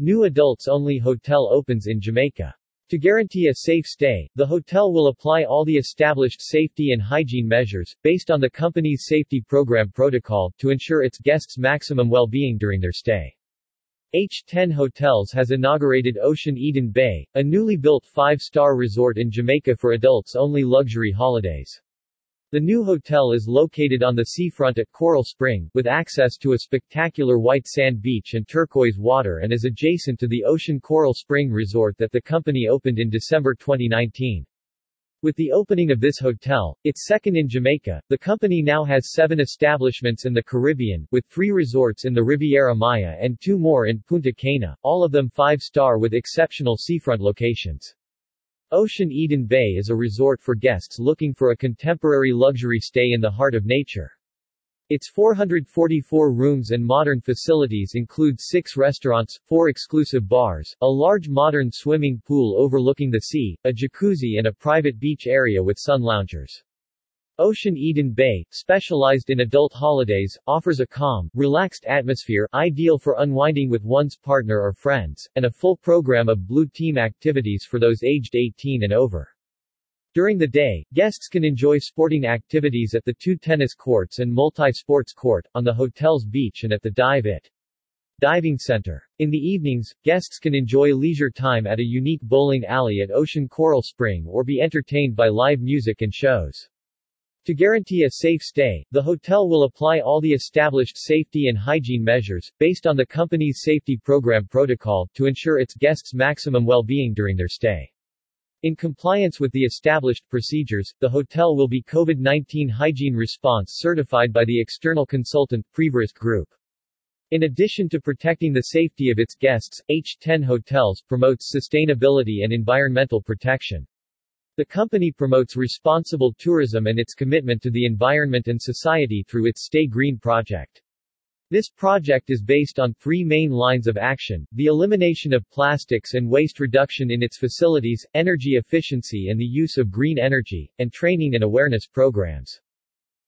New adults-only hotel opens in Jamaica. To guarantee a safe stay, the hotel will apply all the established safety and hygiene measures, based on the company's safety program protocol, to ensure its guests' maximum well-being during their stay. H10 Hotels has inaugurated Ocean Eden Bay, a newly built five-star resort in Jamaica for adults-only luxury holidays. The new hotel is located on the seafront at Coral Spring, with access to a spectacular white sand beach and turquoise water and is adjacent to the Ocean Coral Spring Resort that the company opened in December 2019. With the opening of this hotel, its second in Jamaica, the company now has seven establishments in the Caribbean, with three resorts in the Riviera Maya and two more in Punta Cana, all of them five-star with exceptional seafront locations. Ocean Eden Bay is a resort for guests looking for a contemporary luxury stay in the heart of nature. Its 444 rooms and modern facilities include six restaurants, four exclusive bars, a large modern swimming pool overlooking the sea, a jacuzzi and a private beach area with sun loungers. Ocean Eden Bay, specialized in adult holidays, offers a calm, relaxed atmosphere ideal for unwinding with one's partner or friends, and a full program of Blue Team activities for those aged 18 and over. During the day, guests can enjoy sporting activities at the two tennis courts and multi-sports court, on the hotel's beach and at the Dive It Diving Center. In the evenings, guests can enjoy leisure time at a unique bowling alley at Ocean Coral Spring or be entertained by live music and shows. To guarantee a safe stay, the hotel will apply all the established safety and hygiene measures, based on the company's safety program protocol, to ensure its guests' maximum well-being during their stay. In compliance with the established procedures, the hotel will be COVID-19 hygiene response certified by the external consultant, Preverisk Group. In addition to protecting the safety of its guests, H10 Hotels promotes sustainability and environmental protection. The company promotes responsible tourism and its commitment to the environment and society through its Stay Green project. This project is based on three main lines of action, the elimination of plastics and waste reduction in its facilities, energy efficiency and the use of green energy, and training and awareness programs.